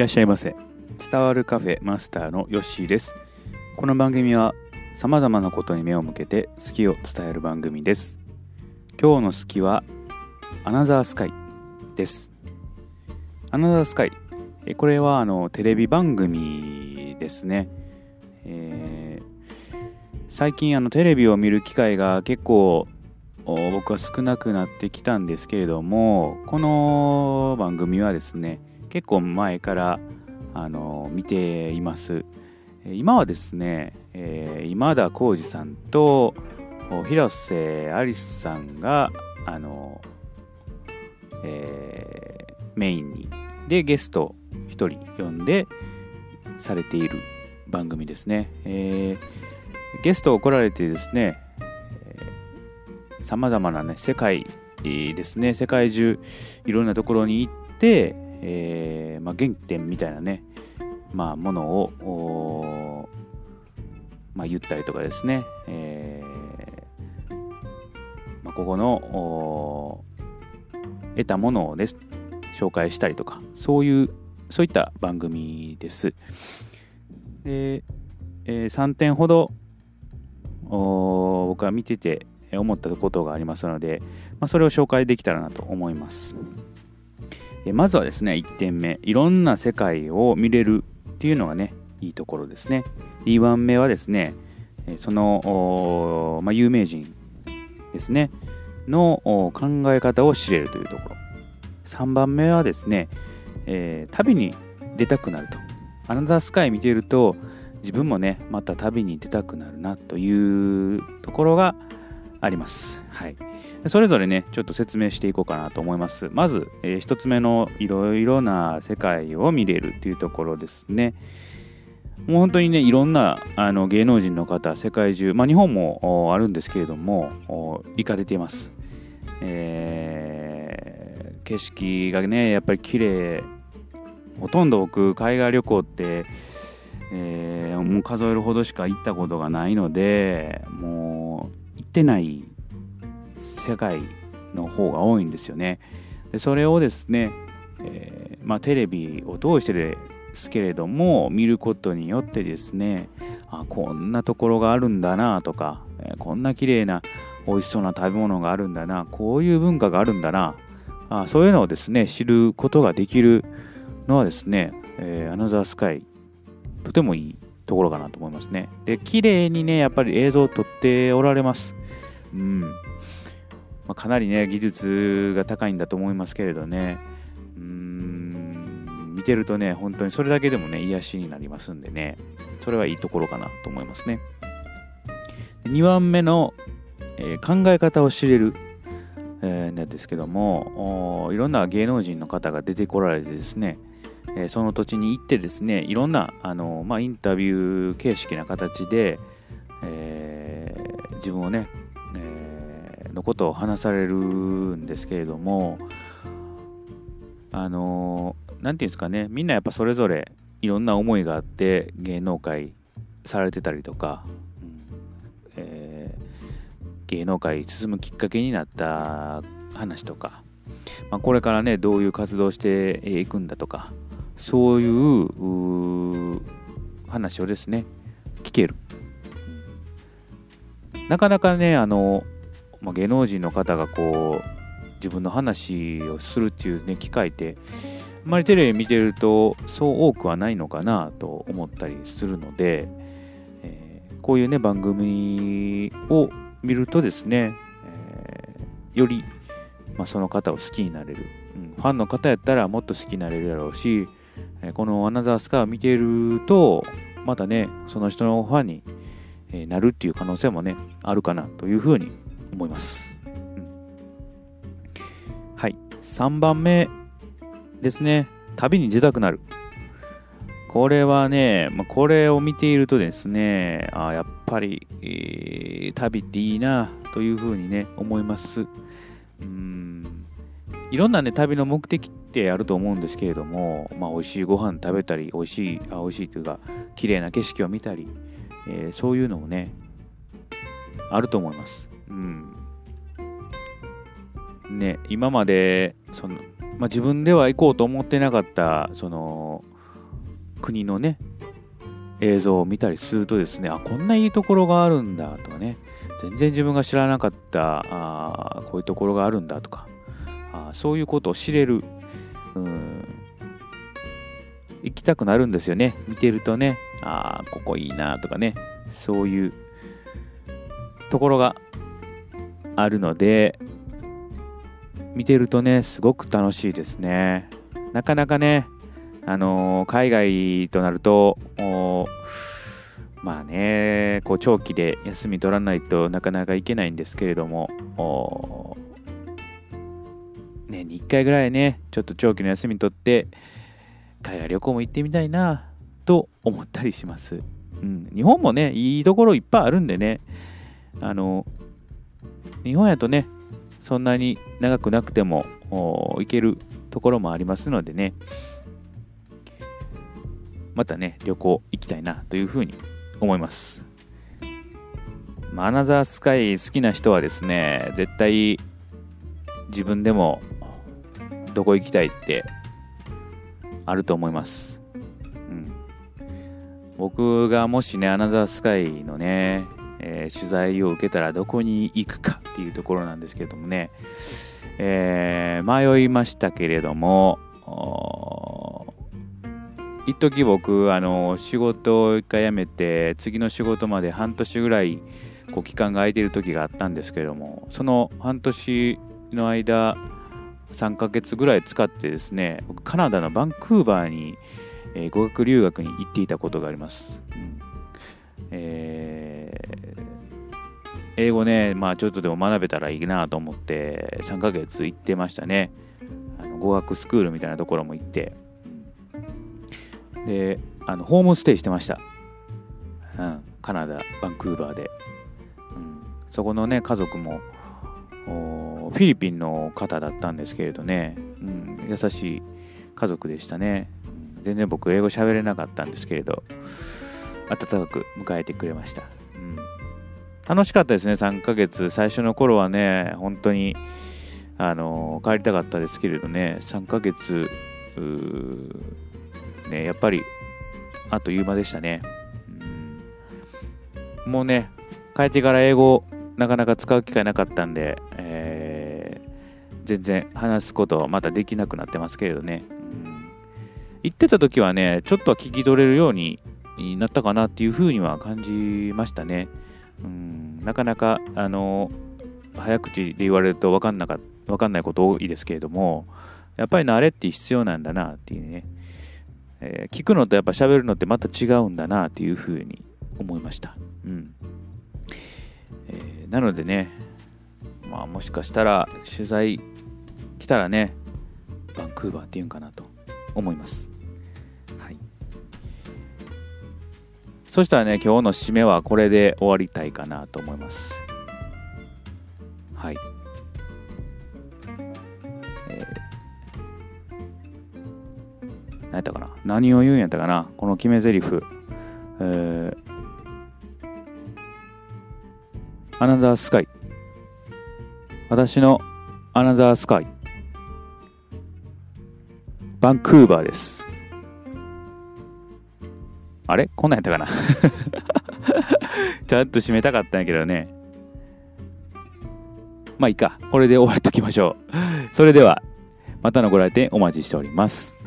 らっしゃいませ。伝わるカフェマスターのヨッシーです。この番組はさまざまなことに目を向けて好きを伝える番組です。今日の好きはアナザースカイです。アナザースカイこれはあのテレビ番組ですね、えー、最近あのテレビを見る機会が結構僕は少なくなってきたんですけれどもこの番組はですね結構前からあの見ています。今はですね、えー、今田耕司さんと広瀬アリスさんがあの、えー、メインにでゲスト1人呼んでされている番組ですね、えー、ゲストを来られてですねさまざまなね世界ですね世界中いろんなところに行って、えーまあ、原点みたいなね、まあ、ものを、まあ、言ったりとかですね、えーまあ、ここの得たものをです紹介したりとかそういうそういった番組です。で、えー、3点ほど僕は見てて思ったことがありますので、まあ、それを紹介できたらなと思います。まずはですね、1点目、いろんな世界を見れるっていうのがね、いいところですね。2番目はですね、その、まあ、有名人ですね、の考え方を知れるというところ。3番目はですね、えー、旅に出たくなると。アナザースカイ見ていると、自分もね、また旅に出たくなるなというところが、あります。はい。それぞれね、ちょっと説明していこうかなと思います。まず、えー、一つ目のいろいろな世界を見れるっていうところですね。もう本当にね、いろんなあの芸能人の方、世界中、まあ日本もあるんですけれども、行かれています。えー、景色がね、やっぱり綺麗。ほとんど僕、海外旅行って、えー、もう数えるほどしか行ったことがないので、もう行ってない世界の方が多いんですよね。でそれをですね、えー、まあ、テレビを通してですけれども見ることによってですねあこんなところがあるんだなとか、えー、こんな綺麗な美味しそうな食べ物があるんだなこういう文化があるんだなあそういうのをですね知ることができるのはですね、えー、アナザースカイとてもいいところかなと思いますね。で、綺麗にね、やっぱり映像を撮っておられます。うん。まあ、かなりね、技術が高いんだと思いますけれどね。うん、見てるとね、本当にそれだけでもね、癒しになりますんでね、それはいいところかなと思いますね。2番目の、えー、考え方を知れる、えー、なんですけどもいろんな芸能人の方が出てこられてですね、えー、その土地に行ってですねいろんなあの、まあ、インタビュー形式な形で、えー、自分をねのことを話されるんですけれどもあの何て言うんですかねみんなやっぱそれぞれいろんな思いがあって芸能界されてたりとか、えー、芸能界進むきっかけになった話とか、まあ、これからねどういう活動していくんだとかそういう話をですね聞ける。なかなかねあのまあ、芸能人の方がこう自分の話をするっていうね機会ってあんまりテレビ見てるとそう多くはないのかなと思ったりするので、えー、こういうね番組を見るとですね、えー、より、まあ、その方を好きになれる、うん、ファンの方やったらもっと好きになれるだろうし、えー、このアナザースカーを見ているとまたねその人のファンになるっていう可能性もねあるかなというふうに思います。うん、はい。3番目ですね。旅に出たくなる。これはね、まあ、これを見ているとですね、あやっぱり、えー、旅っていいなというふうにね、思います。うんいろんなね、旅の目的ってあると思うんですけれども、まあ、美味しいご飯食べたり、美味しい、あ美味しいというか、綺麗な景色を見たり、えー、そういうのもね、あると思います。うん。ね、今まで、その、まあ、自分では行こうと思ってなかった、その、国のね映像を見たりするとですねあこんないいところがあるんだとかね全然自分が知らなかったあこういうところがあるんだとかあそういうことを知れるうん行きたくなるんですよね見てるとねあここいいなとかねそういうところがあるので見てるとねすごく楽しいですね。なかなかねあのー、海外となるとまあねこう長期で休み取らないとなかなか行けないんですけれども年に1回ぐらいねちょっと長期の休み取って海外旅行も行ってみたいなと思ったりします、うん、日本もねいいところいっぱいあるんでねあの日本やとねそんなに長くなくても行けるところもありますのでね。またね旅行行きたいなというふうに思います、アナザースカイ好きな人はですね絶対自分でもどこ行きたいってあると思います、うん、僕がもしねアナザースカイのね、えー、取材を受けたらどこに行くかっていうところなんですけれどもね、えー、迷いましたけれども一時僕あの仕事を一回辞めて次の仕事まで半年ぐらいこう期間が空いてる時があったんですけれどもその半年の間3ヶ月ぐらい使ってですねカナダのバンクーバーに、えー、語学留学に行っていたことがあります、うん。えー、英語ねまあちょっとでも学べたらいいなと思って3ヶ月行ってましたね。あの語学スクールみたいなところも行って。であのホームステイしてました、うん、カナダバンクーバーで、うん、そこのね家族もフィリピンの方だったんですけれどね、うん、優しい家族でしたね、全然僕英語喋れなかったんですけれど温かく迎えてくれました、楽しかったですね。3ヶ月。最初の頃はね本当にあの帰りたかったですけれどね。3ヶ月ねやっぱりあっという間でしたね、うん、もうね帰ってから英語なかなか使う機会なかったんで、えー、全然話すことはまだできなくなってますけれどね、うん、言ってた時はねちょっとは聞き取れるようになったかなっていうふうには感じましたね、うん、なかなかあの早口で言われると分かんなか分かんないこと多いですけれどもやっぱり慣れって必要なんだなっていうね、えー、聞くのとやっぱ喋るのってまた違うんだなっていうふうに思いました。うんえー、なのでね、まあ、もしかしたら取材来たらね、バンクーバーっていうんかなと思います。そしたらね、今日の締めはこれで終わりたいかなと思います。はい。えー、何やったかな？何を言うんやったかな？この決め台詞。えーアナザースカイ私のアナザースカイバンクーバーですあれ？こんなんやったかな？ちゃんと締めたかったんやけどね。まあいいか。これで終わっときましょう。それではまたのご来店お待ちしております。